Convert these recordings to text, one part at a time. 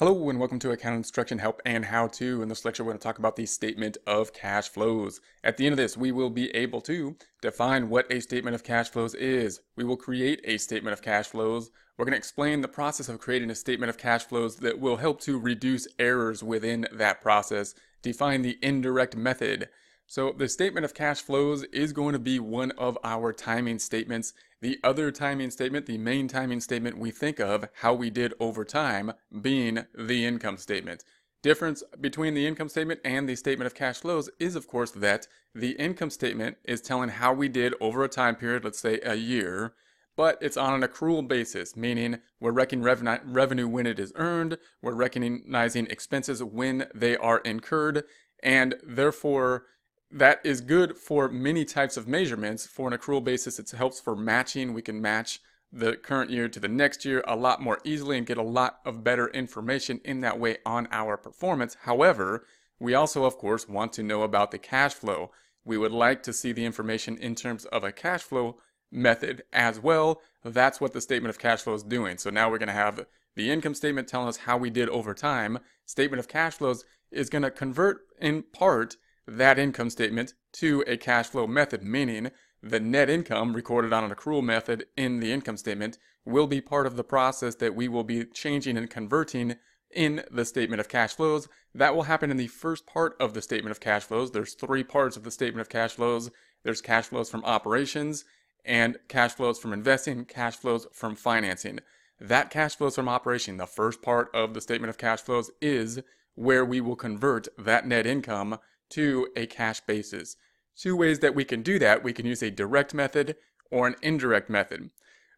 Hello and welcome to Account Instruction Help and How To. In this lecture, we're going to talk about the statement of cash flows. At the end of this, we will be able to define what a statement of cash flows is. We will create a statement of cash flows. We're going to explain the process of creating a statement of cash flows that will help to reduce errors within that process. Define the indirect method. So the statement of cash flows is going to be one of our timing statements. The other timing statement, the main timing statement we think of how we did over time being the income statement. Difference between the income statement and the statement of cash flows is of course that the income statement is telling how we did over a time period, let's say a year, but it's on an accrual basis, meaning we're reckoning revenue when it is earned, we're recognizing expenses when they are incurred, and therefore that is good for many types of measurements. For an accrual basis, it helps for matching. We can match the current year to the next year a lot more easily and get a lot of better information in that way on our performance. However, we also, of course, want to know about the cash flow. We would like to see the information in terms of a cash flow method as well. That's what the statement of cash flow is doing. So now we're going to have the income statement telling us how we did over time. Statement of cash flows is going to convert in part that income statement to a cash flow method, meaning the net income recorded on an accrual method in the income statement will be part of the process that we will be changing and converting in the statement of cash flows. That will happen in the first part of the statement of cash flows. There's three parts of the statement of cash flows. There's cash flows from operations and cash flows from investing, cash flows from financing. That cash flows from operation, the first part of the statement of cash flows is where we will convert that net income to a cash basis. Two ways that we can do that, we can use a direct method or an indirect method.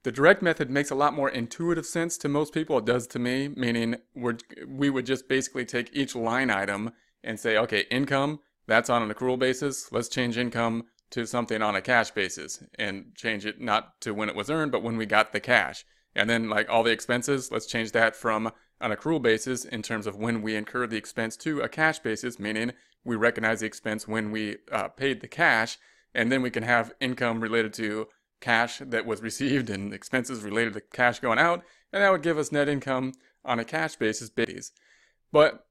The direct method makes a lot more intuitive sense to most people. It does to me, meaning we're, we would just basically take each line item and say, okay, income, that's on an accrual basis. Let's change income to something on a cash basis and change it not to when it was earned, but when we got the cash. And then like all the expenses, let's change that from an accrual basis in terms of when we incur the expense to a cash basis, meaning we recognize the expense when we uh, paid the cash, and then we can have income related to cash that was received and expenses related to cash going out, and that would give us net income on a cash basis. But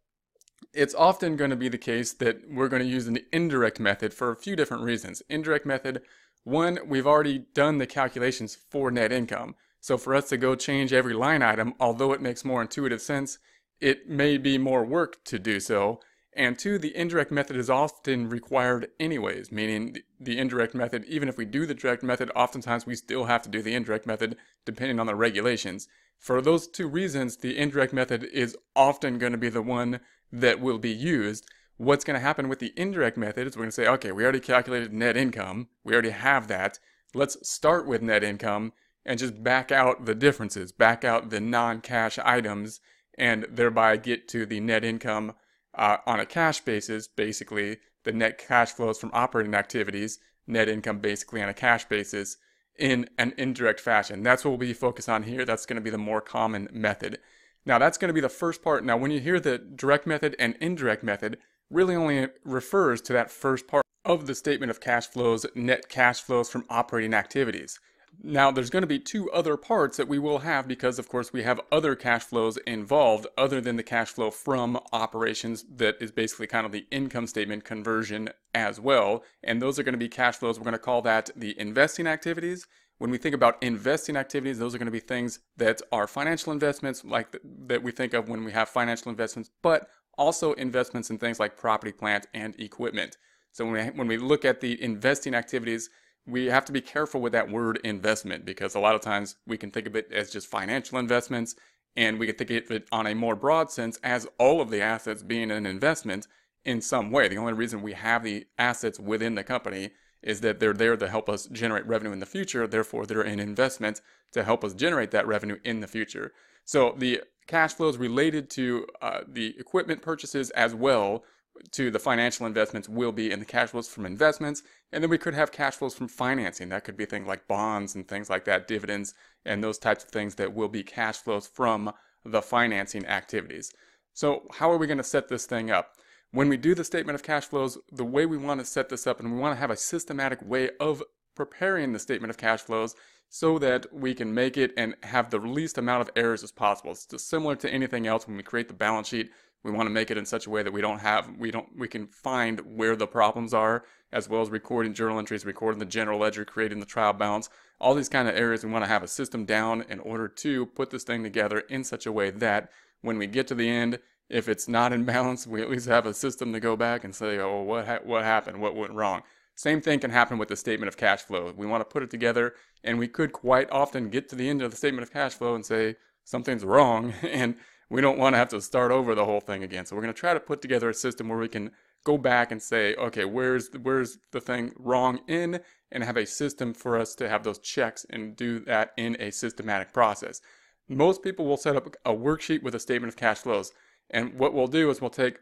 it's often going to be the case that we're going to use an indirect method for a few different reasons. Indirect method, one, we've already done the calculations for net income. So for us to go change every line item, although it makes more intuitive sense, it may be more work to do so. And two, the indirect method is often required anyways, meaning the indirect method, even if we do the direct method, oftentimes we still have to do the indirect method depending on the regulations. For those two reasons, the indirect method is often going to be the one that will be used. What's going to happen with the indirect method is we're going to say, okay, we already calculated net income. We already have that. Let's start with net income and just back out the differences, back out the non-cash items, and thereby get to the net income uh, on a cash basis, basically the net cash flows from operating activities, net income basically on a cash basis in an indirect fashion. That's what we'll be focused on here. That's going to be the more common method. Now that's going to be the first part. Now when you hear the direct method and indirect method, really only refers to that first part of the statement of cash flows, net cash flows from operating activities. Now, there's going to be two other parts that we will have because, of course, we have other cash flows involved other than the cash flow from operations that is basically kind of the income statement conversion as well. And those are going to be cash flows. We're going to call that the investing activities. When we think about investing activities, those are going to be things that are financial investments, like th- that we think of when we have financial investments, but also investments in things like property, plant, and equipment. So when we, when we look at the investing activities, we have to be careful with that word investment because a lot of times we can think of it as just financial investments and we can think of it on a more broad sense as all of the assets being an investment in some way. The only reason we have the assets within the company is that they're there to help us generate revenue in the future. Therefore, they're an investment to help us generate that revenue in the future. So the cash flows related to uh, the equipment purchases as well to the financial investments will be in the cash flows from investments. And then we could have cash flows from financing. That could be things like bonds and things like that, dividends, and those types of things that will be cash flows from the financing activities. So, how are we going to set this thing up? When we do the statement of cash flows, the way we want to set this up, and we want to have a systematic way of preparing the statement of cash flows so that we can make it and have the least amount of errors as possible. It's just similar to anything else when we create the balance sheet. We want to make it in such a way that we don't have, we don't, we can find where the problems are, as well as recording journal entries, recording the general ledger, creating the trial balance, all these kind of areas. We want to have a system down in order to put this thing together in such a way that when we get to the end, if it's not in balance, we at least have a system to go back and say, oh, what, ha- what happened? What went wrong? Same thing can happen with the statement of cash flow. We want to put it together, and we could quite often get to the end of the statement of cash flow and say something's wrong, and we don't want to have to start over the whole thing again. So we're going to try to put together a system where we can go back and say, okay, where's where's the thing wrong in, and have a system for us to have those checks and do that in a systematic process. Most people will set up a worksheet with a statement of cash flows, and what we'll do is we'll take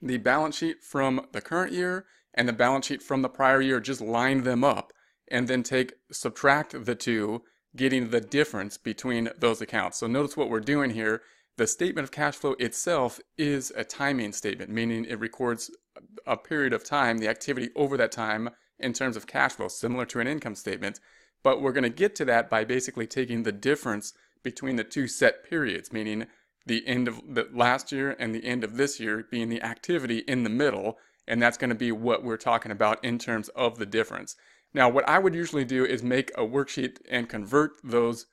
the balance sheet from the current year and the balance sheet from the prior year, just line them up, and then take subtract the two, getting the difference between those accounts. So notice what we're doing here. The statement of cash flow itself is a timing statement, meaning it records a period of time, the activity over that time in terms of cash flow, similar to an income statement. But we're going to get to that by basically taking the difference between the two set periods, meaning the end of the last year and the end of this year being the activity in the middle and that's going to be what we're talking about in terms of the difference. Now, what I would usually do is make a worksheet and convert those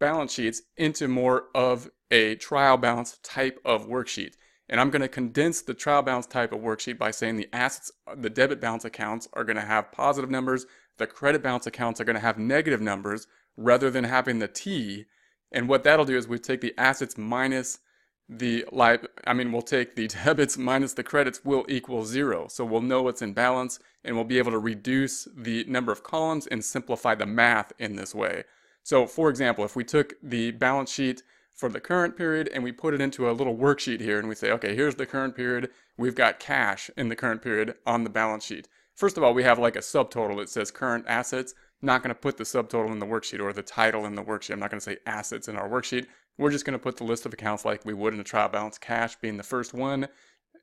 balance sheets into more of a trial balance type of worksheet. And I'm going to condense the trial balance type of worksheet by saying the assets, the debit balance accounts are going to have positive numbers, the credit balance accounts are going to have negative numbers rather than having the T. And what that'll do is we take the assets minus the li- I mean, we'll take the debits minus the credits will equal zero. So we'll know what's in balance and we'll be able to reduce the number of columns and simplify the math in this way. So for example, if we took the balance sheet for the current period and we put it into a little worksheet here and we say, okay, here's the current period. We've got cash in the current period on the balance sheet. First of all, we have like a subtotal that says current assets. Not going to put the subtotal in the worksheet or the title in the worksheet. I'm not going to say assets in our worksheet. We're just going to put the list of accounts like we would in a trial balance, cash being the first one.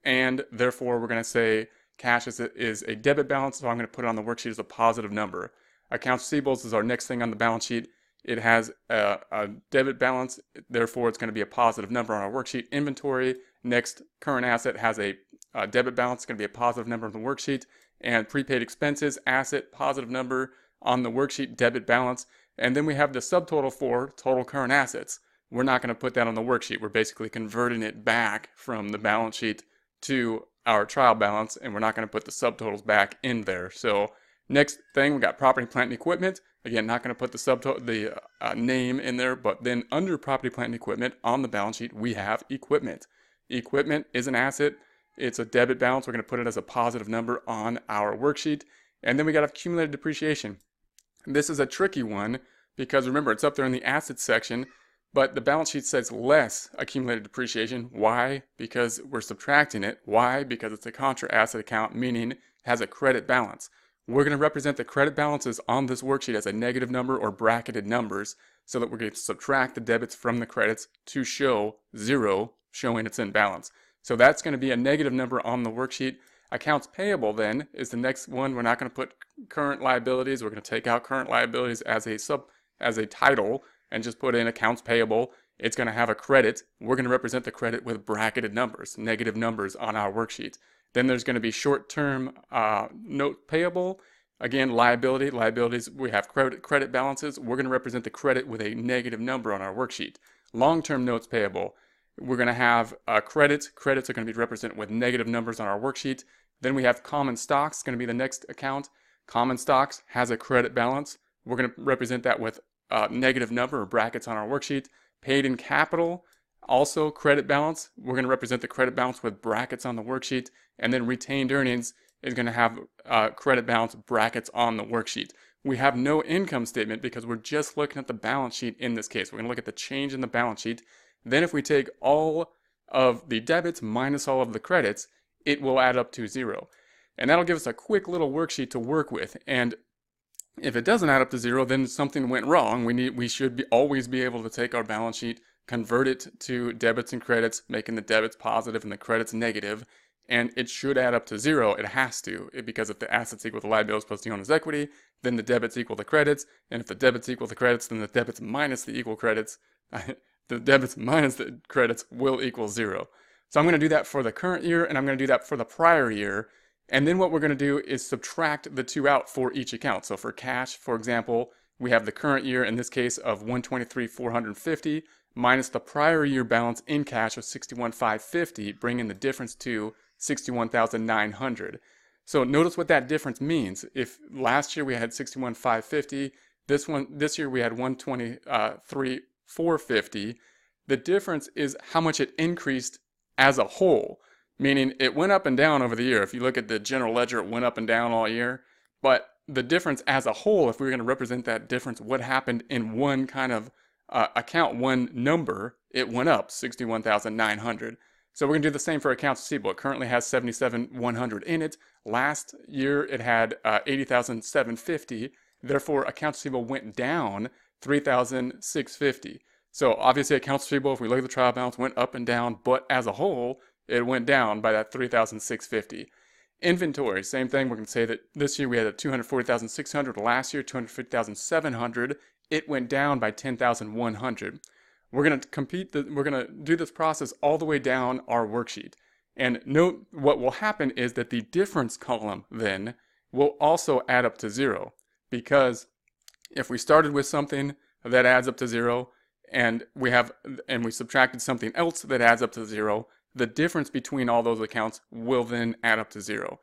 And therefore, we're going to say cash is a, is a debit balance, so I'm going to put it on the worksheet as a positive number. Accounts receivables is our next thing on the balance sheet. It has a, a debit balance, therefore it's going to be a positive number on our worksheet. Inventory, next current asset has a, a debit balance, going to be a positive number on the worksheet. And prepaid expenses, asset, positive number on the worksheet, debit balance. And then we have the subtotal for total current assets we're not going to put that on the worksheet. We're basically converting it back from the balance sheet to our trial balance, and we're not going to put the subtotals back in there. So next thing, we got property, plant, and equipment. Again, not going to put the subtotal, the uh, name in there, but then under property, plant, and equipment on the balance sheet, we have equipment. Equipment is an asset. It's a debit balance. We're going to put it as a positive number on our worksheet. And then we got accumulated depreciation. This is a tricky one because remember, it's up there in the assets section but the balance sheet says less accumulated depreciation. Why? Because we're subtracting it. Why? Because it's a contra asset account, meaning it has a credit balance. We're going to represent the credit balances on this worksheet as a negative number or bracketed numbers so that we're going to subtract the debits from the credits to show zero, showing it's in balance. So that's going to be a negative number on the worksheet. Accounts payable then is the next one. We're not going to put current liabilities. We're going to take out current liabilities as a sub as a title and just put in accounts payable, it's going to have a credit. We're going to represent the credit with bracketed numbers, negative numbers on our worksheet. Then there's going to be short-term uh, note payable. Again, liability, liabilities, we have credit, credit balances. We're going to represent the credit with a negative number on our worksheet. Long-term notes payable, we're going to have uh, credits. Credits are going to be represented with negative numbers on our worksheet. Then we have common stocks, going to be the next account. Common stocks has a credit balance. We're going to represent that with a negative number or brackets on our worksheet. Paid in capital, also credit balance. We're going to represent the credit balance with brackets on the worksheet. And then retained earnings is going to have uh, credit balance brackets on the worksheet. We have no income statement because we're just looking at the balance sheet in this case. We're going to look at the change in the balance sheet. Then if we take all of the debits minus all of the credits, it will add up to zero. And that'll give us a quick little worksheet to work with. And if it doesn't add up to zero, then something went wrong. We need we should be always be able to take our balance sheet, convert it to debits and credits, making the debits positive and the credits negative, and it should add up to zero. It has to, because if the assets equal the liabilities plus the owner's equity, then the debits equal the credits, and if the debits equal the credits, then the debits minus the equal credits, the debits minus the credits will equal zero. So I'm going to do that for the current year, and I'm going to do that for the prior year, and then what we're going to do is subtract the two out for each account. So for cash, for example, we have the current year, in this case, of 123,450 minus the prior year balance in cash of 61,550, bringing the difference to 61,900. So notice what that difference means. If last year we had 61,550, this one this year we had 123,450. Uh, the difference is how much it increased as a whole, meaning it went up and down over the year. If you look at the general ledger, it went up and down all year. But the difference as a whole, if we were going to represent that difference, what happened in one kind of uh, account, one number, it went up 61,900. So we're going to do the same for accounts receivable. It currently has 77,100 in it. Last year it had uh, 80,750. Therefore, accounts receivable went down 3,650. So obviously accounts receivable, if we look at the trial balance, went up and down, but as a whole, it went down by that 3,650. Inventory, same thing. We're going to say that this year we had a 240,600. Last year, 250,700. It went down by 10,100. We're going to compete. The, we're going to do this process all the way down our worksheet. And note what will happen is that the difference column then will also add up to zero because if we started with something that adds up to zero and we have and we subtracted something else that adds up to zero, the difference between all those accounts will then add up to zero.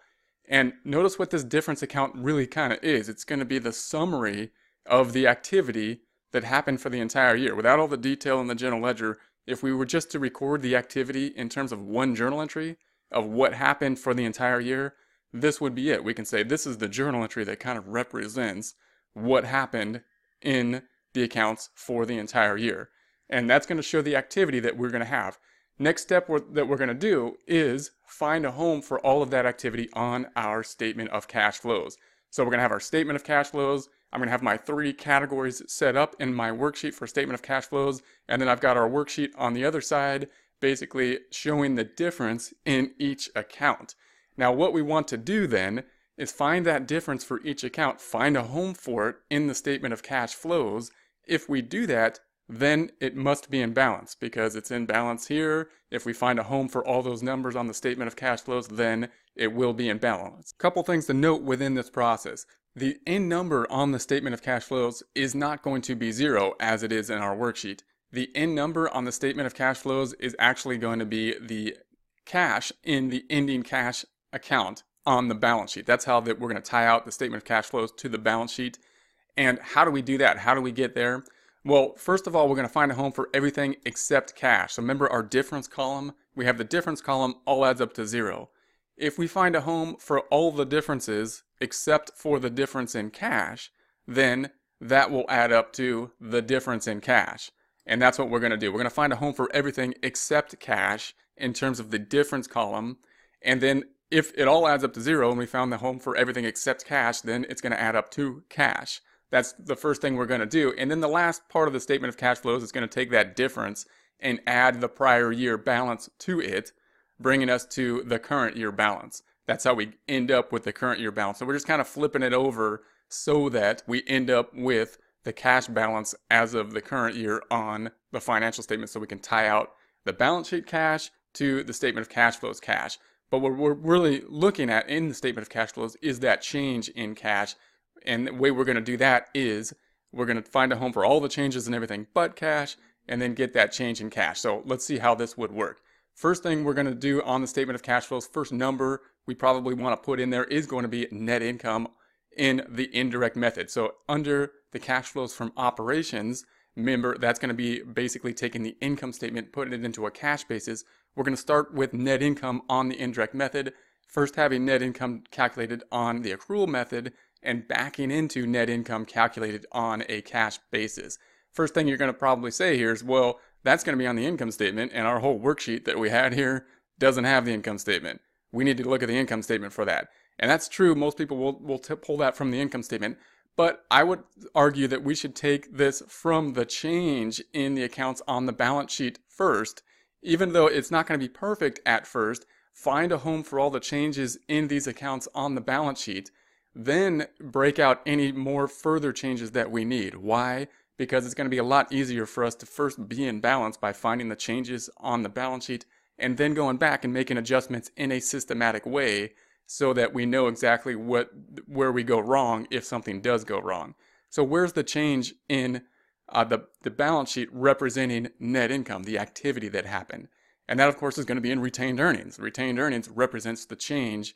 And notice what this difference account really kind of is. It's going to be the summary of the activity that happened for the entire year. Without all the detail in the general ledger, if we were just to record the activity in terms of one journal entry of what happened for the entire year, this would be it. We can say this is the journal entry that kind of represents what happened in the accounts for the entire year. And that's going to show the activity that we're going to have. Next step that we're going to do is find a home for all of that activity on our statement of cash flows. So we're going to have our statement of cash flows. I'm going to have my three categories set up in my worksheet for statement of cash flows. And then I've got our worksheet on the other side, basically showing the difference in each account. Now, what we want to do then is find that difference for each account, find a home for it in the statement of cash flows. If we do that, then it must be in balance because it's in balance here. If we find a home for all those numbers on the statement of cash flows, then it will be in balance. Couple things to note within this process. The end number on the statement of cash flows is not going to be zero as it is in our worksheet. The end number on the statement of cash flows is actually going to be the cash in the ending cash account on the balance sheet. That's how that we're going to tie out the statement of cash flows to the balance sheet. And how do we do that? How do we get there? Well, first of all, we're going to find a home for everything except cash. So remember our difference column? We have the difference column all adds up to zero. If we find a home for all the differences except for the difference in cash, then that will add up to the difference in cash. And that's what we're going to do. We're going to find a home for everything except cash in terms of the difference column. And then if it all adds up to zero and we found the home for everything except cash, then it's going to add up to cash. That's the first thing we're going to do. And then the last part of the statement of cash flows is going to take that difference and add the prior year balance to it, bringing us to the current year balance. That's how we end up with the current year balance. So we're just kind of flipping it over so that we end up with the cash balance as of the current year on the financial statement so we can tie out the balance sheet cash to the statement of cash flows cash. But what we're really looking at in the statement of cash flows is that change in cash and the way we're going to do that is we're going to find a home for all the changes and everything but cash and then get that change in cash. So let's see how this would work. First thing we're going to do on the statement of cash flows, first number we probably want to put in there is going to be net income in the indirect method. So under the cash flows from operations, remember that's going to be basically taking the income statement, putting it into a cash basis. We're going to start with net income on the indirect method, first having net income calculated on the accrual method, and backing into net income calculated on a cash basis. First thing you're going to probably say here is, well, that's going to be on the income statement, and our whole worksheet that we had here doesn't have the income statement. We need to look at the income statement for that. And that's true. Most people will, will t- pull that from the income statement. But I would argue that we should take this from the change in the accounts on the balance sheet first. Even though it's not going to be perfect at first, find a home for all the changes in these accounts on the balance sheet, then break out any more further changes that we need. Why? Because it's going to be a lot easier for us to first be in balance by finding the changes on the balance sheet and then going back and making adjustments in a systematic way so that we know exactly what where we go wrong if something does go wrong. So where's the change in uh, the the balance sheet representing net income, the activity that happened? And that, of course, is going to be in retained earnings. Retained earnings represents the change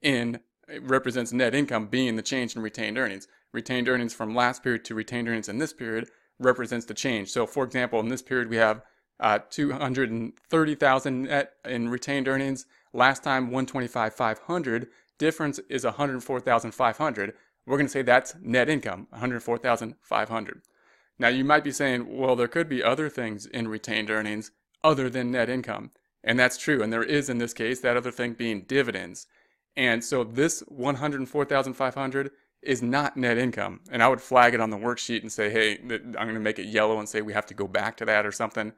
in, represents net income being the change in retained earnings. Retained earnings from last period to retained earnings in this period represents the change. So, for example, in this period, we have uh, 230,000 net in retained earnings. Last time, 125,500. Difference is 104,500. We're going to say that's net income, 104,500. Now, you might be saying, well, there could be other things in retained earnings other than net income. And that's true. And there is in this case that other thing being dividends. And so this 104,500 is not net income. And I would flag it on the worksheet and say, hey, I'm going to make it yellow and say we have to go back to that or something.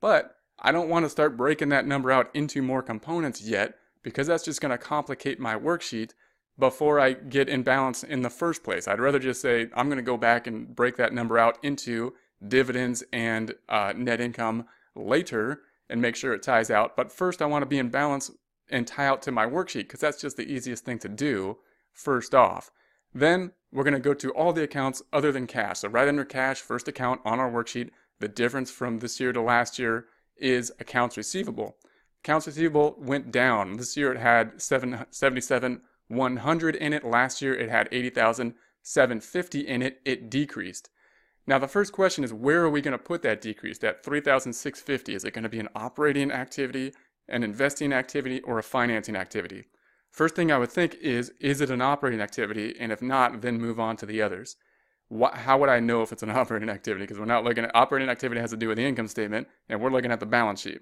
But I don't want to start breaking that number out into more components yet because that's just going to complicate my worksheet before I get in balance in the first place. I'd rather just say I'm going to go back and break that number out into dividends and uh, net income later and make sure it ties out. But first, I want to be in balance and tie out to my worksheet because that's just the easiest thing to do first off. Then we're going to go to all the accounts other than cash. So right under cash, first account on our worksheet, the difference from this year to last year is accounts receivable. Accounts receivable went down. This year it had 77 100 in it. Last year it had 80,750 in it. It decreased. Now, the first question is where are we going to put that decrease, that 3,650? Is it going to be an operating activity, an investing activity, or a financing activity? First thing I would think is, is it an operating activity? And if not, then move on to the others. What, how would I know if it's an operating activity? Because we're not looking at operating activity has to do with the income statement, and we're looking at the balance sheet.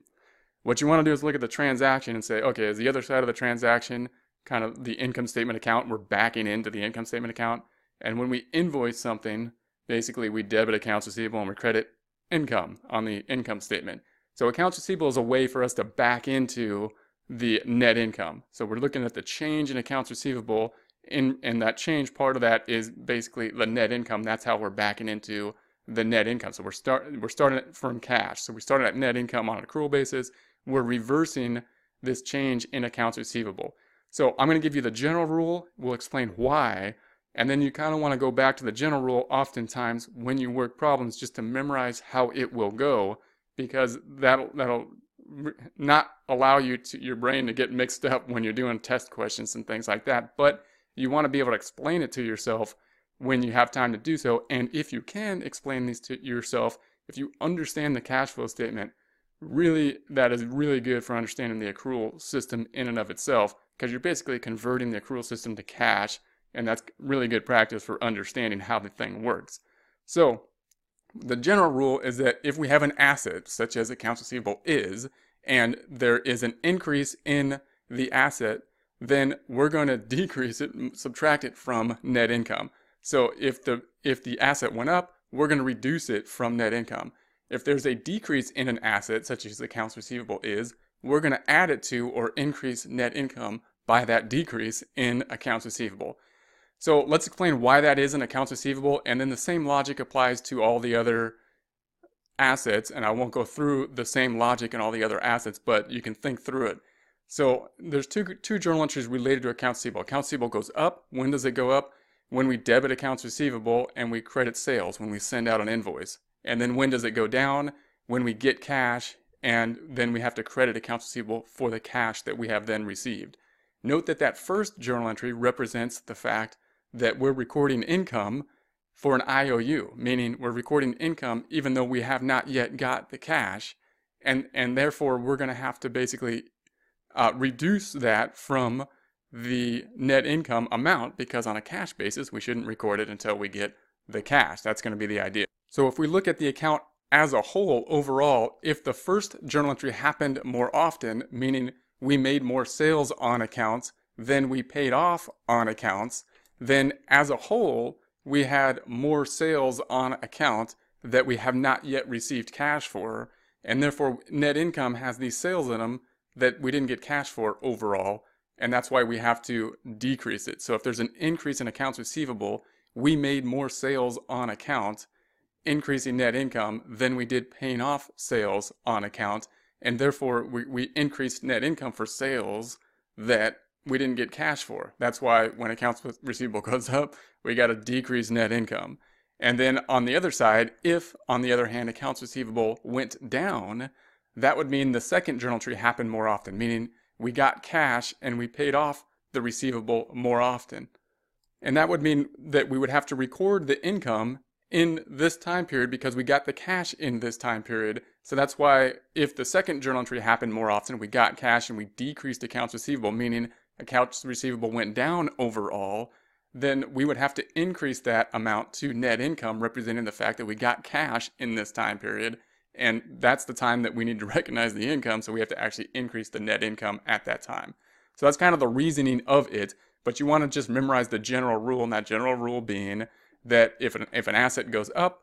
What you want to do is look at the transaction and say, okay, is the other side of the transaction kind of the income statement account? We're backing into the income statement account. And when we invoice something, basically we debit accounts receivable and we credit income on the income statement. So accounts receivable is a way for us to back into the net income. So we're looking at the change in accounts receivable in and that change part of that is basically the net income. That's how we're backing into the net income. So we're start we're starting from cash. So we started at net income on an accrual basis. We're reversing this change in accounts receivable. So I'm going to give you the general rule. We'll explain why and then you kind of want to go back to the general rule oftentimes when you work problems just to memorize how it will go because that'll, that'll not allow you to your brain to get mixed up when you're doing test questions and things like that. But you want to be able to explain it to yourself when you have time to do so. And if you can explain these to yourself, if you understand the cash flow statement, really that is really good for understanding the accrual system in and of itself because you're basically converting the accrual system to cash and that's really good practice for understanding how the thing works. So, the general rule is that if we have an asset, such as accounts receivable is, and there is an increase in the asset, then we're going to decrease it, subtract it from net income. So if the if the asset went up, we're going to reduce it from net income. If there's a decrease in an asset, such as accounts receivable is, we're going to add it to or increase net income by that decrease in accounts receivable. So let's explain why that is in accounts receivable, and then the same logic applies to all the other assets, and I won't go through the same logic in all the other assets, but you can think through it. So there's two, two journal entries related to accounts receivable. Accounts receivable goes up. When does it go up? When we debit accounts receivable and we credit sales, when we send out an invoice. And then when does it go down? When we get cash and then we have to credit accounts receivable for the cash that we have then received. Note that that first journal entry represents the fact that we're recording income for an IOU, meaning we're recording income even though we have not yet got the cash. And, and therefore, we're going to have to basically uh, reduce that from the net income amount because on a cash basis, we shouldn't record it until we get the cash. That's going to be the idea. So if we look at the account as a whole overall, if the first journal entry happened more often, meaning we made more sales on accounts than we paid off on accounts, then as a whole, we had more sales on account that we have not yet received cash for. And therefore, net income has these sales in them that we didn't get cash for overall, and that's why we have to decrease it. So if there's an increase in accounts receivable, we made more sales on account, increasing net income, than we did paying off sales on account, and therefore we, we increased net income for sales that we didn't get cash for. That's why when accounts receivable goes up, we got a decrease net income. And then on the other side, if on the other hand accounts receivable went down, that would mean the second journal entry happened more often, meaning we got cash and we paid off the receivable more often. And that would mean that we would have to record the income in this time period because we got the cash in this time period. So that's why if the second journal entry happened more often, we got cash and we decreased accounts receivable, meaning accounts receivable went down overall, then we would have to increase that amount to net income, representing the fact that we got cash in this time period. And that's the time that we need to recognize the income, so we have to actually increase the net income at that time. So that's kind of the reasoning of it, but you want to just memorize the general rule, and that general rule being that if an, if an asset goes up,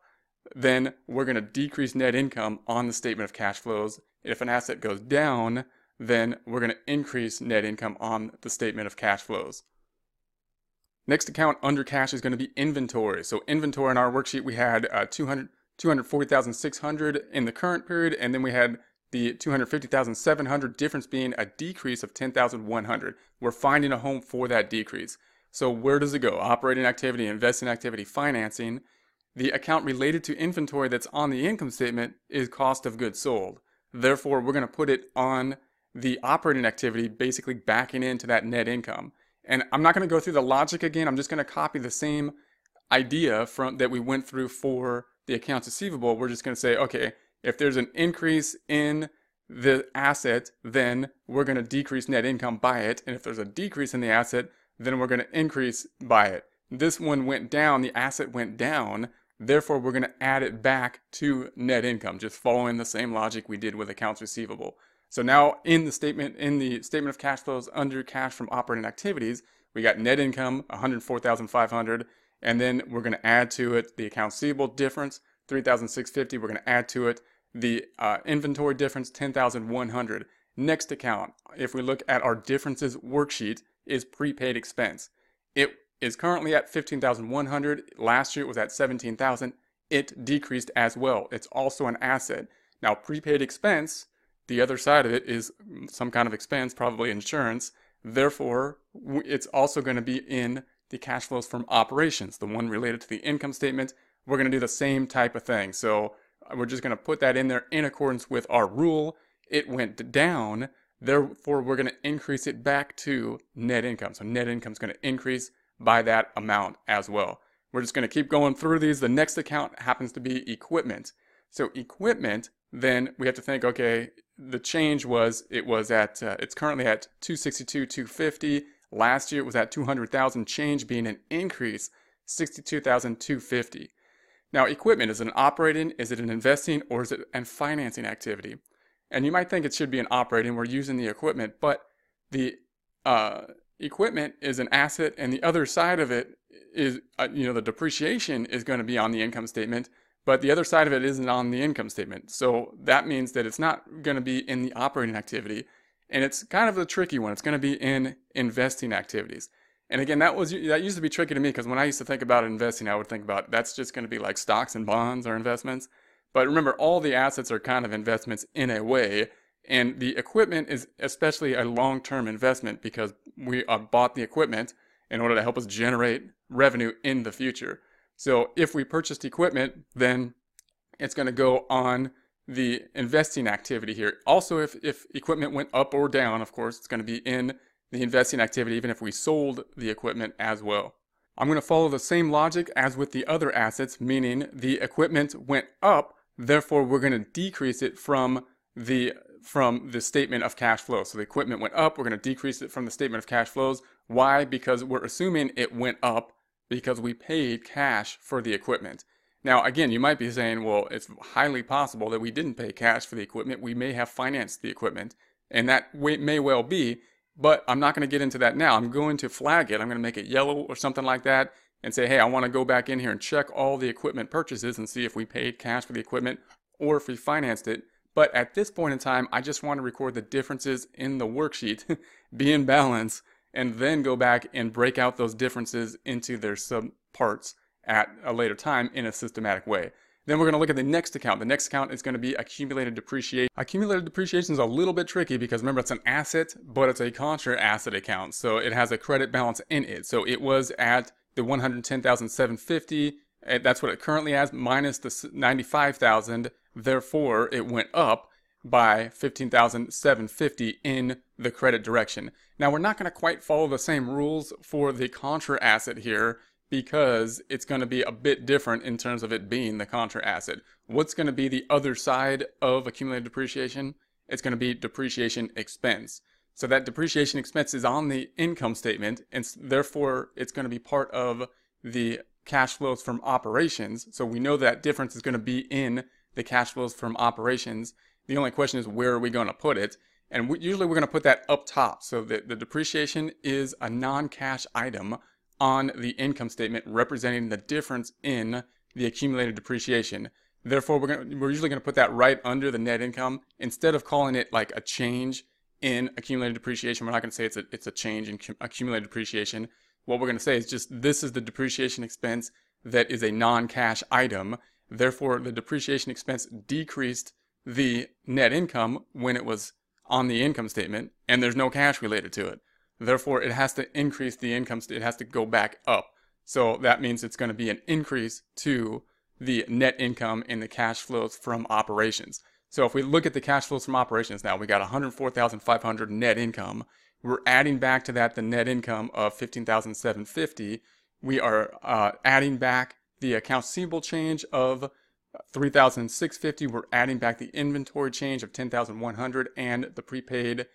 then we're going to decrease net income on the statement of cash flows. If an asset goes down, then we're going to increase net income on the statement of cash flows. Next account under cash is going to be inventory. So inventory in our worksheet, we had uh, 200, 240,600 in the current period, and then we had the 250,700 difference being a decrease of 10,100. We're finding a home for that decrease. So where does it go? Operating activity, investing activity, financing. The account related to inventory that's on the income statement is cost of goods sold. Therefore, we're going to put it on the operating activity, basically backing into that net income. And I'm not going to go through the logic again. I'm just going to copy the same idea from that we went through for the accounts receivable. We're just going to say, okay, if there's an increase in the asset, then we're going to decrease net income by it. And if there's a decrease in the asset, then we're going to increase by it. This one went down, the asset went down. Therefore, we're going to add it back to net income, just following the same logic we did with accounts receivable. So now in the statement, in the statement of cash flows under cash from operating activities, we got net income, 104,500, and then we're going to add to it the accounts receivable difference, 3,650. We're going to add to it the uh, inventory difference, 10,100. Next account, if we look at our differences worksheet, is prepaid expense. It is currently at 15,100. Last year it was at 17,000. It decreased as well. It's also an asset. Now, prepaid expense the other side of it is some kind of expense, probably insurance. Therefore, it's also going to be in the cash flows from operations, the one related to the income statement. We're going to do the same type of thing. So uh, we're just going to put that in there in accordance with our rule. It went down. Therefore, we're going to increase it back to net income. So net income is going to increase by that amount as well. We're just going to keep going through these. The next account happens to be equipment. So equipment, then we have to think, okay, the change was it was at uh, it's currently at 262 250 last year it was at 200,000 change being an increase 62,250 now equipment is it an operating is it an investing or is it an financing activity? And you might think it should be an operating we're using the equipment but the uh, equipment is an asset and the other side of it is uh, you know the depreciation is going to be on the income statement but the other side of it isn't on the income statement. So that means that it's not going to be in the operating activity. And it's kind of a tricky one. It's going to be in investing activities. And again, that was that used to be tricky to me because when I used to think about investing, I would think about that's just going to be like stocks and bonds or investments. But remember, all the assets are kind of investments in a way. And the equipment is especially a long-term investment because we uh, bought the equipment in order to help us generate revenue in the future. So if we purchased equipment, then it's going to go on the investing activity here. Also, if, if equipment went up or down, of course, it's going to be in the investing activity, even if we sold the equipment as well. I'm going to follow the same logic as with the other assets, meaning the equipment went up, therefore we're going to decrease it from the from the statement of cash flow. So the equipment went up, we're going to decrease it from the statement of cash flows. Why? Because we're assuming it went up because we paid cash for the equipment. Now, again, you might be saying, well, it's highly possible that we didn't pay cash for the equipment. We may have financed the equipment, and that may well be, but I'm not going to get into that now. I'm going to flag it. I'm going to make it yellow or something like that and say, hey, I want to go back in here and check all the equipment purchases and see if we paid cash for the equipment or if we financed it But at this point in time, I just want to record the differences in the worksheet, be in balance, and then go back and break out those differences into their subparts at a later time in a systematic way. Then we're going to look at the next account. The next account is going to be accumulated depreciation. Accumulated depreciation is a little bit tricky because remember it's an asset, but it's a contra asset account. So it has a credit balance in it. So it was at the 110,750. Eh, that's what it currently has minus the 95,000. Therefore, it went up by 15,750 in the credit direction. Now, we're not going to quite follow the same rules for the contra asset here because it's going to be a bit different in terms of it being the contra asset. What's going to be the other side of accumulated depreciation? It's going to be depreciation expense. So that depreciation expense is on the income statement and therefore it's going to be part of the cash flows from operations. So we know that difference is going to be in the cash flows from operations. The only question is where are we going to put it? And we, usually we're going to put that up top so that the depreciation is a non-cash item on the income statement representing the difference in the accumulated depreciation. Therefore, we're, gonna, we're usually going to put that right under the net income. Instead of calling it like a change in accumulated depreciation, we're not going to say it's a, it's a change in accumulated depreciation. What we're going to say is just this is the depreciation expense that is a non-cash item. Therefore, the depreciation expense decreased the net income when it was on the income statement, and there's no cash related to it. Therefore, it has to increase the income, it has to go back up. So that means it's going to be an increase to the net income in the cash flows from operations. So if we look at the cash flows from operations now, we got 104,500 net income. We're adding back to that the net income of 15,750. We are uh, adding back the accounts receivable change of 3,650. We're adding back the inventory change of 10,100 and the prepaid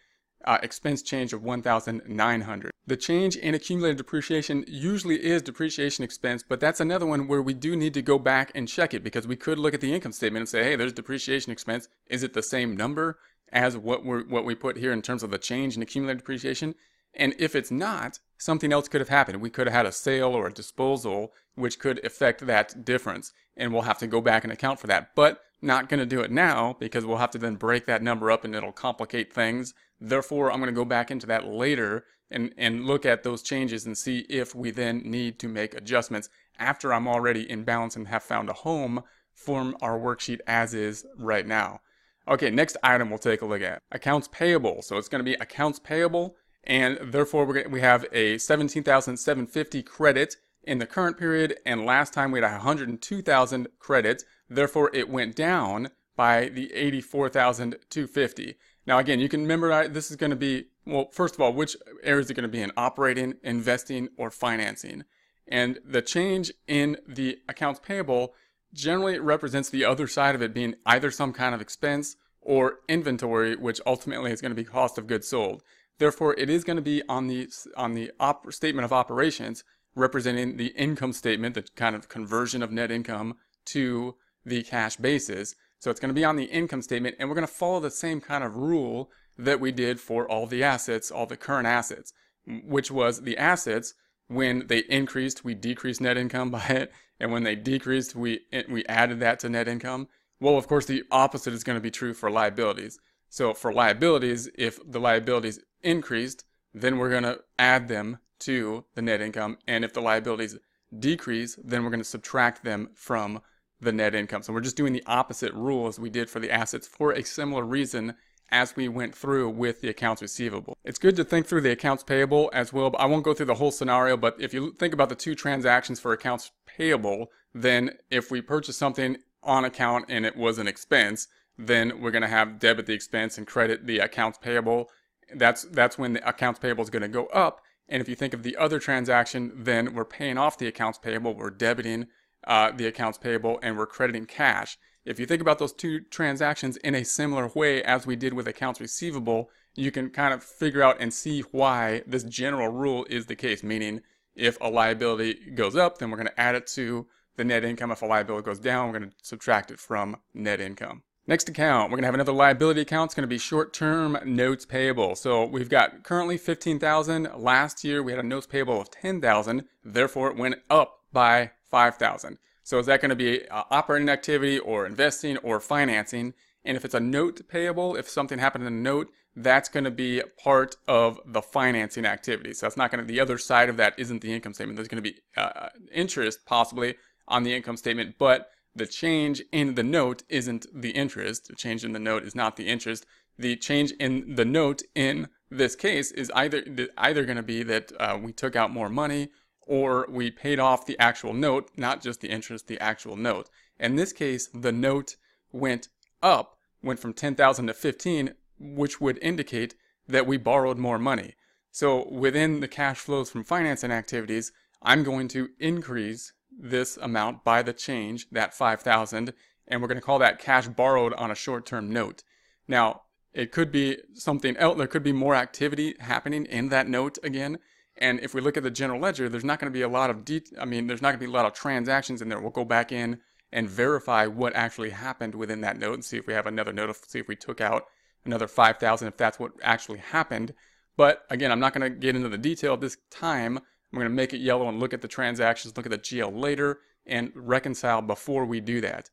uh, expense change of 1,900. The change in accumulated depreciation usually is depreciation expense, but that's another one where we do need to go back and check it because we could look at the income statement and say, hey, there's depreciation expense. Is it the same number as what we what we put here in terms of the change in accumulated depreciation? And if it's not, something else could have happened. We could have had a sale or a disposal, which could affect that difference. And we'll have to go back and account for that. But not going to do it now because we'll have to then break that number up and it'll complicate things Therefore, I'm going to go back into that later and, and look at those changes and see if we then need to make adjustments after I'm already in balance and have found a home from our worksheet as is right now. Okay, next item we'll take a look at. Accounts payable. So it's going to be accounts payable and therefore we have a 17,750 credit in the current period and last time we had 102,000 credits. Therefore it went down by the 84,250. Now, again, you can remember this is going to be, well, first of all, which areas are going to be in operating, investing, or financing. And the change in the accounts payable generally represents the other side of it being either some kind of expense or inventory, which ultimately is going to be cost of goods sold. Therefore, it is going to be on the on the op- statement of operations representing the income statement, the kind of conversion of net income to the cash basis. So it's going to be on the income statement and we're going to follow the same kind of rule that we did for all the assets, all the current assets, which was the assets, when they increased, we decreased net income by it. And when they decreased, we, we added that to net income. Well, of course, the opposite is going to be true for liabilities. So for liabilities, if the liabilities increased, then we're going to add them to the net income. And if the liabilities decrease, then we're going to subtract them from the net income. So we're just doing the opposite rule as we did for the assets for a similar reason as we went through with the accounts receivable. It's good to think through the accounts payable as well, but I won't go through the whole scenario, but if you think about the two transactions for accounts payable, then if we purchase something on account and it was an expense, then we're going to have debit the expense and credit the accounts payable. That's that's when the accounts payable is going to go up. And if you think of the other transaction, then we're paying off the accounts payable, we're debiting uh, the accounts payable and we're crediting cash. If you think about those two transactions in a similar way as we did with accounts receivable, you can kind of figure out and see why this general rule is the case. Meaning, if a liability goes up, then we're going to add it to the net income. If a liability goes down, we're going to subtract it from net income. Next account, we're going to have another liability account. It's going to be short-term notes payable. So we've got currently 15,000. Last year we had a notes payable of 10,000. Therefore it went up by 5,000. So is that going to be uh, operating activity or investing or financing? And if it's a note payable, if something happened in a note, that's going to be part of the financing activity. So that's not going to, the other side of that isn't the income statement. There's going to be uh, interest possibly on the income statement, but the change in the note isn't the interest. The change in the note is not the interest. The change in the note in this case is either either going to be that uh, we took out more money or we paid off the actual note, not just the interest, the actual note. In this case, the note went up, went from 10,000 to 15, which would indicate that we borrowed more money. So within the cash flows from financing activities, I'm going to increase this amount by the change, that 5,000, and we're going to call that cash borrowed on a short-term note. Now, it could be something else. There could be more activity happening in that note again. And if we look at the general ledger, there's not going to be a lot of de- I mean, there's not going to be a lot of transactions in there. We'll go back in and verify what actually happened within that note and see if we have another note, see if we took out another 5,000, if that's what actually happened. But again, I'm not going to get into the detail this time. I'm going to make it yellow and look at the transactions, look at the GL later, and reconcile before we do that.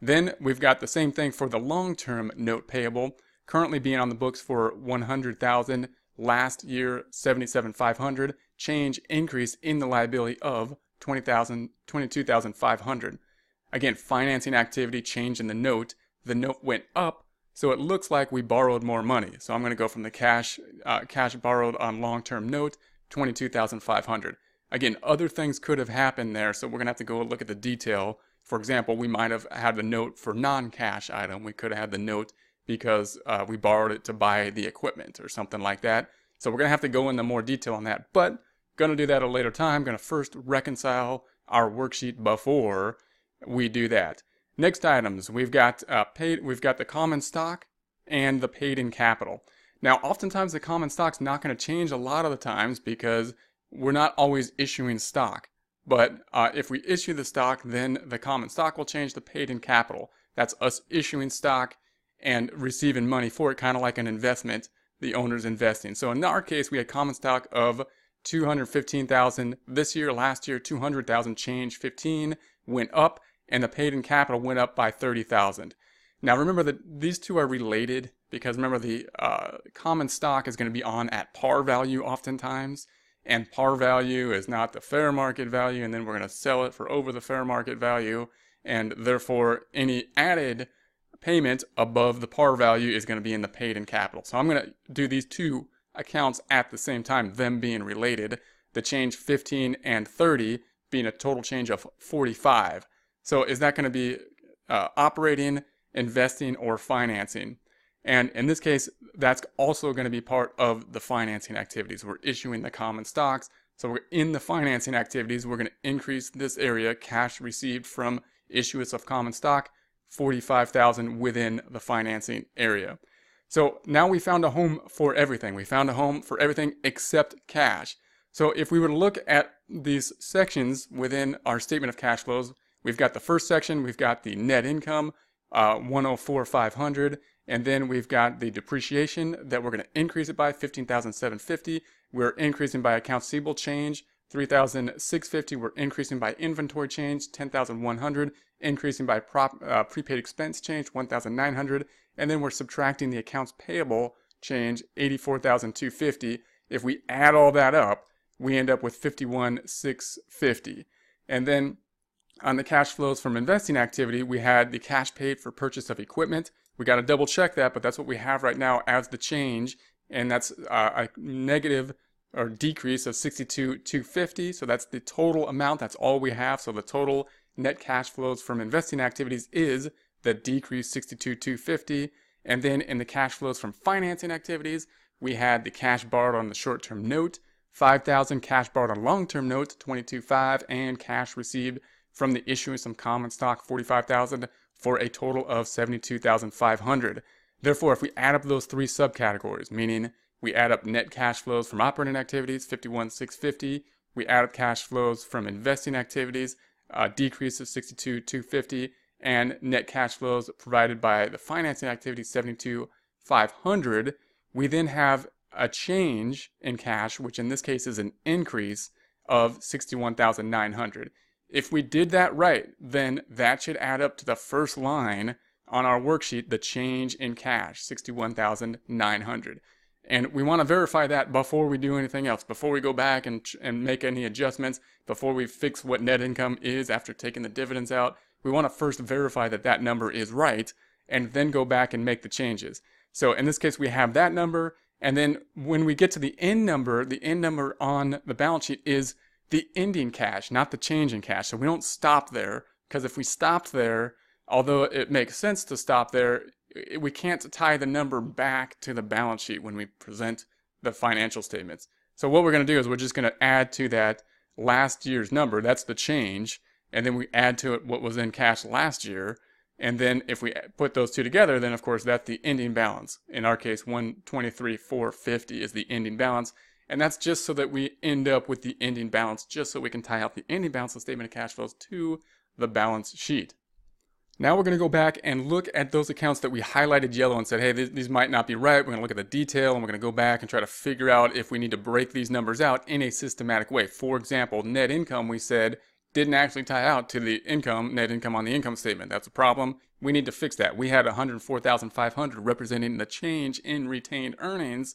Then we've got the same thing for the long-term note payable, currently being on the books for 100,000 last year 77,500 change increase in the liability of 20,000 22,500 again financing activity change in the note the note went up so it looks like we borrowed more money so I'm going to go from the cash uh, cash borrowed on long-term note 22,500 again other things could have happened there so we're going to have to go look at the detail for example we might have had the note for non-cash item we could have had the note because uh, we borrowed it to buy the equipment or something like that. So we're going to have to go into more detail on that, but going to do that at a later time. Going to first reconcile our worksheet before we do that. Next items, we've got uh, paid, we've got the common stock and the paid in capital. Now, oftentimes the common stock's not going to change a lot of the times because we're not always issuing stock. But uh, if we issue the stock, then the common stock will change the paid in capital. That's us issuing stock and receiving money for it, kind of like an investment the owner's investing. So in our case, we had common stock of 215,000 this year, last year 200,000 change 15 went up and the paid in capital went up by 30,000. Now remember that these two are related because remember the uh, common stock is going to be on at par value oftentimes and par value is not the fair market value and then we're going to sell it for over the fair market value and therefore any added payment above the par value is going to be in the paid in capital. So I'm going to do these two accounts at the same time, them being related. The change 15 and 30 being a total change of 45. So is that going to be uh, operating, investing, or financing? And in this case, that's also going to be part of the financing activities. We're issuing the common stocks. So we're in the financing activities, we're going to increase this area, cash received from issuance of common stock, 45,000 within the financing area. So now we found a home for everything. We found a home for everything except cash. So if we were to look at these sections within our statement of cash flows, we've got the first section, we've got the net income, uh, 104,500, and then we've got the depreciation that we're going to increase it by 15,750. We're increasing by accounts receivable change 3,650. We're increasing by inventory change 10,100 increasing by prop, uh, prepaid expense change 1,900, and then we're subtracting the accounts payable change 84,250. If we add all that up, we end up with 51,650. And then on the cash flows from investing activity, we had the cash paid for purchase of equipment. We got to double check that, but that's what we have right now as the change, and that's uh, a negative or decrease of 62,250. So that's the total amount. That's all we have. So the total net cash flows from investing activities is the decrease 62,250. And then in the cash flows from financing activities, we had the cash borrowed on the short-term note, 5,000 cash borrowed on long-term note, 22.5, and cash received from the issuance of common stock, 45,000, for a total of 72,500. Therefore, if we add up those three subcategories, meaning we add up net cash flows from operating activities, 51,650, we add up cash flows from investing activities, a decrease of 62,250, and net cash flows provided by the financing activity 72,500. We then have a change in cash, which in this case is an increase of 61,900. If we did that right, then that should add up to the first line on our worksheet the change in cash, 61,900. And we want to verify that before we do anything else, before we go back and, and make any adjustments, before we fix what net income is after taking the dividends out. We want to first verify that that number is right and then go back and make the changes. So in this case, we have that number. And then when we get to the end number, the end number on the balance sheet is the ending cash, not the change in cash. So we don't stop there because if we stopped there, although it makes sense to stop there, we can't tie the number back to the balance sheet when we present the financial statements. So what we're going to do is we're just going to add to that last year's number. That's the change. And then we add to it what was in cash last year. And then if we put those two together, then of course that's the ending balance. In our case, 123,450 is the ending balance. And that's just so that we end up with the ending balance, just so we can tie out the ending balance of statement of cash flows to the balance sheet. Now we're going to go back and look at those accounts that we highlighted yellow and said, hey, these, these might not be right. We're going to look at the detail and we're going to go back and try to figure out if we need to break these numbers out in a systematic way. For example, net income, we said, didn't actually tie out to the income, net income on the income statement. That's a problem. We need to fix that. We had 104,500 representing the change in retained earnings.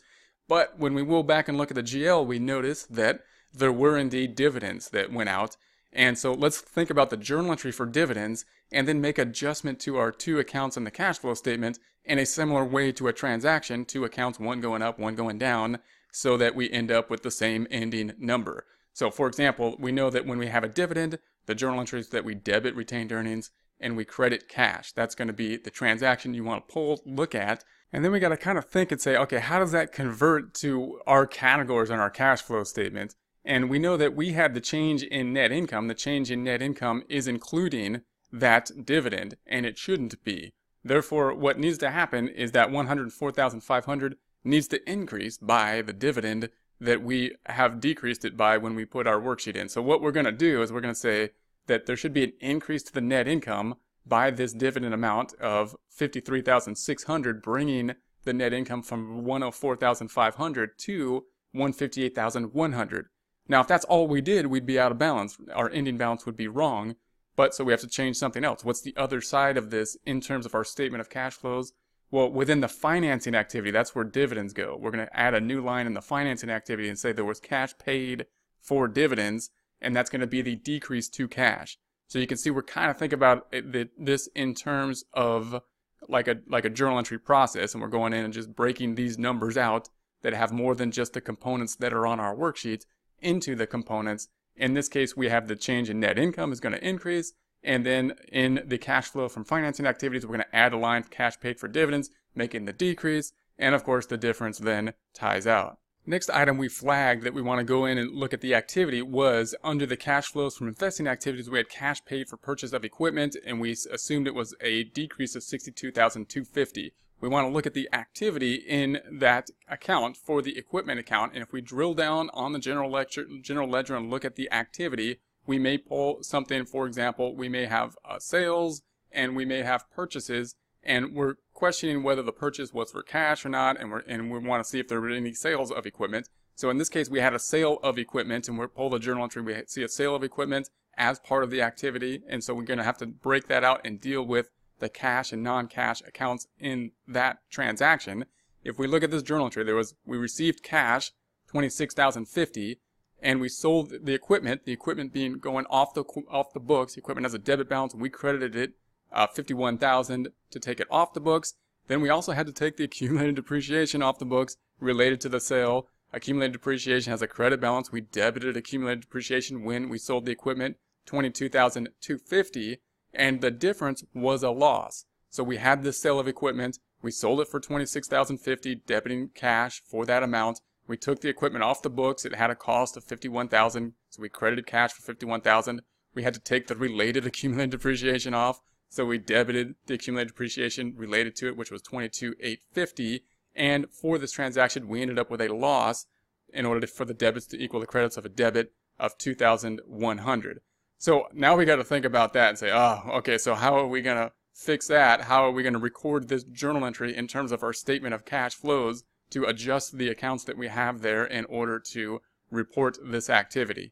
But when we will back and look at the GL, we notice that there were indeed dividends that went out and so let's think about the journal entry for dividends and then make adjustment to our two accounts in the cash flow statement in a similar way to a transaction, two accounts, one going up, one going down, so that we end up with the same ending number. So for example, we know that when we have a dividend, the journal entry is that we debit retained earnings and we credit cash. That's going to be the transaction you want to pull, look at. And then we got to kind of think and say, okay, how does that convert to our categories on our cash flow statement? And we know that we had the change in net income. The change in net income is including that dividend, and it shouldn't be. Therefore, what needs to happen is that 104,500 needs to increase by the dividend that we have decreased it by when we put our worksheet in. So what we're going to do is we're going to say that there should be an increase to the net income by this dividend amount of 53,600, bringing the net income from 104,500 to 158,100. Now, if that's all we did, we'd be out of balance. Our ending balance would be wrong. But so we have to change something else. What's the other side of this in terms of our statement of cash flows? Well, within the financing activity, that's where dividends go. We're going to add a new line in the financing activity and say there was cash paid for dividends, and that's going to be the decrease to cash. So you can see we're kind of thinking about it, this in terms of like a like a journal entry process, and we're going in and just breaking these numbers out that have more than just the components that are on our worksheets into the components. In this case, we have the change in net income is going to increase. And then in the cash flow from financing activities, we're going to add a line cash paid for dividends, making the decrease. And of course, the difference then ties out. Next item we flagged that we want to go in and look at the activity was under the cash flows from investing activities, we had cash paid for purchase of equipment and we assumed it was a decrease of 62,250 we want to look at the activity in that account for the equipment account. And if we drill down on the general ledger, general ledger and look at the activity, we may pull something, for example, we may have uh, sales and we may have purchases and we're questioning whether the purchase was for cash or not and, we're, and we want to see if there were any sales of equipment. So in this case, we had a sale of equipment and we pull the journal entry, we see a sale of equipment as part of the activity. And so we're going to have to break that out and deal with the cash and non-cash accounts in that transaction. If we look at this journal entry, there was we received cash, 26,050, and we sold the equipment, the equipment being going off the off the books, the equipment has a debit balance, and we credited it uh, 51,000 to take it off the books. Then we also had to take the accumulated depreciation off the books related to the sale. Accumulated depreciation has a credit balance. We debited accumulated depreciation when we sold the equipment, 22,250 and the difference was a loss. So we had this sale of equipment, we sold it for 26,050, debiting cash for that amount. We took the equipment off the books. It had a cost of 51,000, so we credited cash for 51,000. We had to take the related accumulated depreciation off, so we debited the accumulated depreciation related to it, which was 22,850. And for this transaction, we ended up with a loss in order to, for the debits to equal the credits of a debit of 2,100. So now we got to think about that and say, oh, okay, so how are we going to fix that? How are we going to record this journal entry in terms of our statement of cash flows to adjust the accounts that we have there in order to report this activity?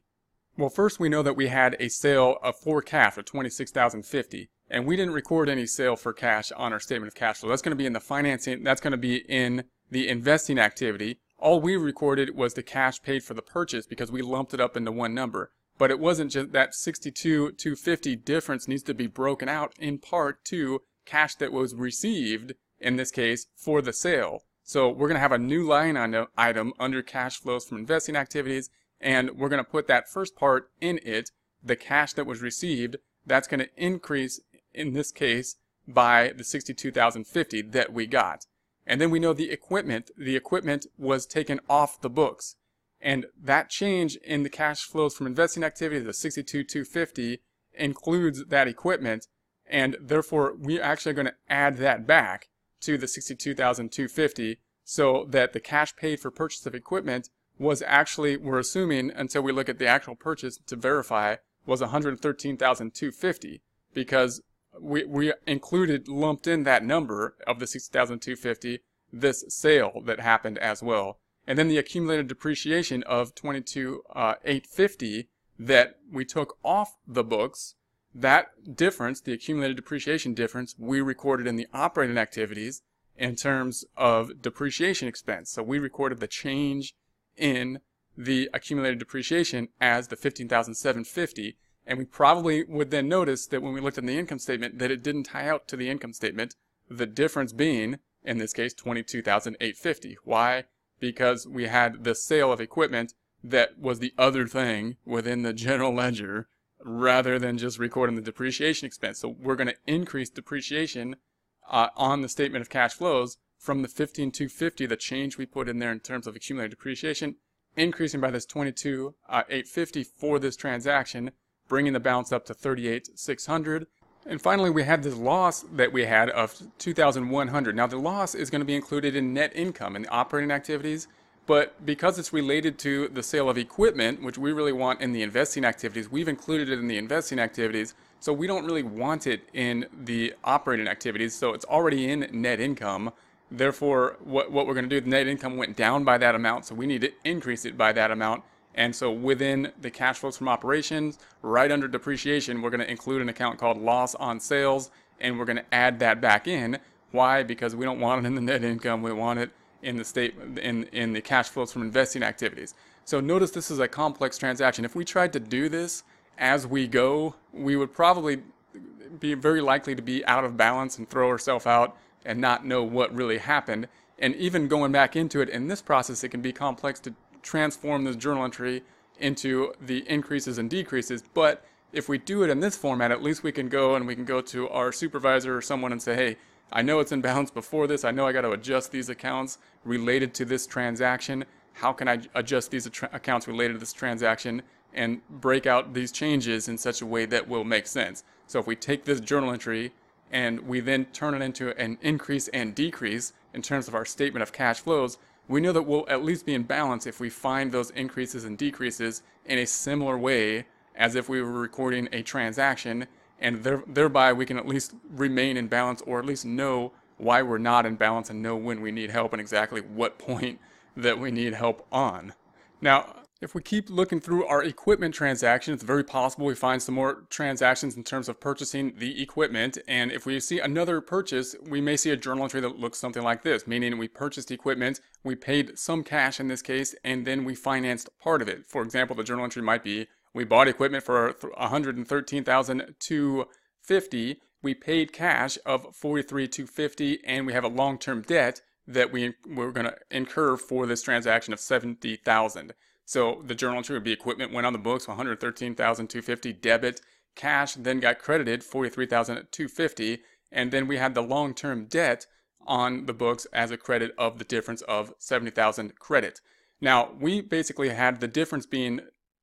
Well, first we know that we had a sale of four cash of 26,050. And we didn't record any sale for cash on our statement of cash flow. That's going to be in the financing, that's going to be in the investing activity. All we recorded was the cash paid for the purchase because we lumped it up into one number. But it wasn't just that 62 250 difference needs to be broken out in part to cash that was received in this case for the sale. So we're going to have a new line item under cash flows from investing activities and we're going to put that first part in it, the cash that was received, that's going to increase in this case by the 62,050 that we got. And then we know the equipment, the equipment was taken off the books. And that change in the cash flows from investing activity, the 62,250, includes that equipment. And therefore, we actually going to add that back to the 62,250 so that the cash paid for purchase of equipment was actually, we're assuming until we look at the actual purchase to verify, was 113,250 because we, we included, lumped in that number of the 60,250, this sale that happened as well. And then the accumulated depreciation of 22,850 uh, that we took off the books, that difference, the accumulated depreciation difference, we recorded in the operating activities in terms of depreciation expense. So we recorded the change in the accumulated depreciation as the 15,750 and we probably would then notice that when we looked at the income statement that it didn't tie out to the income statement, the difference being, in this case, 22,850. Why? Because we had the sale of equipment that was the other thing within the general ledger rather than just recording the depreciation expense. So we're going to increase depreciation uh, on the statement of cash flows from the 15,250, the change we put in there in terms of accumulated depreciation, increasing by this 22,850 uh, for this transaction bringing the balance up to 38,600. And finally, we had this loss that we had of 2,100. Now, the loss is going to be included in net income in the operating activities, but because it's related to the sale of equipment, which we really want in the investing activities, we've included it in the investing activities, so we don't really want it in the operating activities, so it's already in net income. Therefore, what, what we're going to do, the net income went down by that amount, so we need to increase it by that amount. And so within the cash flows from operations, right under depreciation, we're going to include an account called loss on sales, and we're going to add that back in. Why? Because we don't want it in the net income. We want it in the state in in the cash flows from investing activities. So notice this is a complex transaction. If we tried to do this as we go, we would probably be very likely to be out of balance and throw ourselves out and not know what really happened. And even going back into it in this process, it can be complex to transform this journal entry into the increases and decreases. But if we do it in this format, at least we can go and we can go to our supervisor or someone and say, hey, I know it's in balance before this. I know I got to adjust these accounts related to this transaction. How can I adjust these accounts related to this transaction and break out these changes in such a way that will make sense? So if we take this journal entry and we then turn it into an increase and decrease in terms of our statement of cash flows, we know that we'll at least be in balance if we find those increases and decreases in a similar way as if we were recording a transaction, and there, thereby we can at least remain in balance or at least know why we're not in balance and know when we need help and exactly what point that we need help on. Now, if we keep looking through our equipment transactions, it's very possible we find some more transactions in terms of purchasing the equipment. And if we see another purchase, we may see a journal entry that looks something like this, meaning we purchased equipment, we paid some cash in this case, and then we financed part of it. For example, the journal entry might be we bought equipment for 113,250, we paid cash of 43,250, and we have a long-term debt that we we're going to incur for this transaction of 70,000. So the journal entry would be equipment went on the books 113,250 debit, cash then got credited 43,250, and then we had the long-term debt on the books as a credit of the difference of 70,000 credit. Now, we basically had the difference being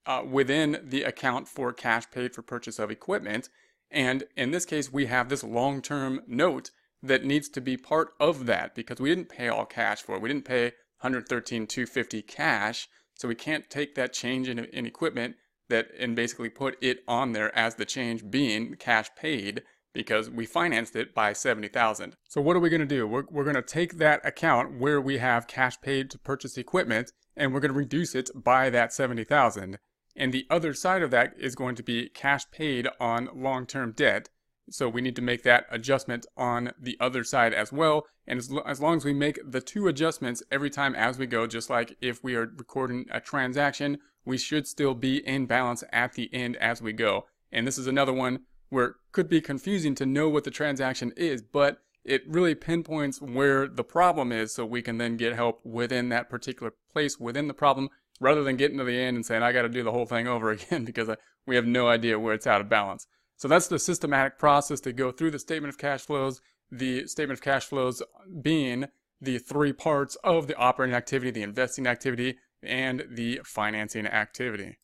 uh, within the account for cash paid for purchase of equipment. And in this case, we have this long term note that needs to be part of that because we didn't pay all cash for it. We didn't pay 113,250 cash. So we can't take that change in, in equipment that and basically put it on there as the change being cash paid because we financed it by 70,000. So what are we going to do? We're, we're going to take that account where we have cash paid to purchase equipment and we're going to reduce it by that 70,000. And the other side of that is going to be cash paid on long-term debt. So we need to make that adjustment on the other side as well. And as, as long as we make the two adjustments every time as we go, just like if we are recording a transaction, we should still be in balance at the end as we go. And this is another one where it could be confusing to know what the transaction is, but it really pinpoints where the problem is so we can then get help within that particular place within the problem rather than getting to the end and saying, I got to do the whole thing over again because we have no idea where it's out of balance. So that's the systematic process to go through the statement of cash flows. The statement of cash flows being the three parts of the operating activity, the investing activity, and the financing activity.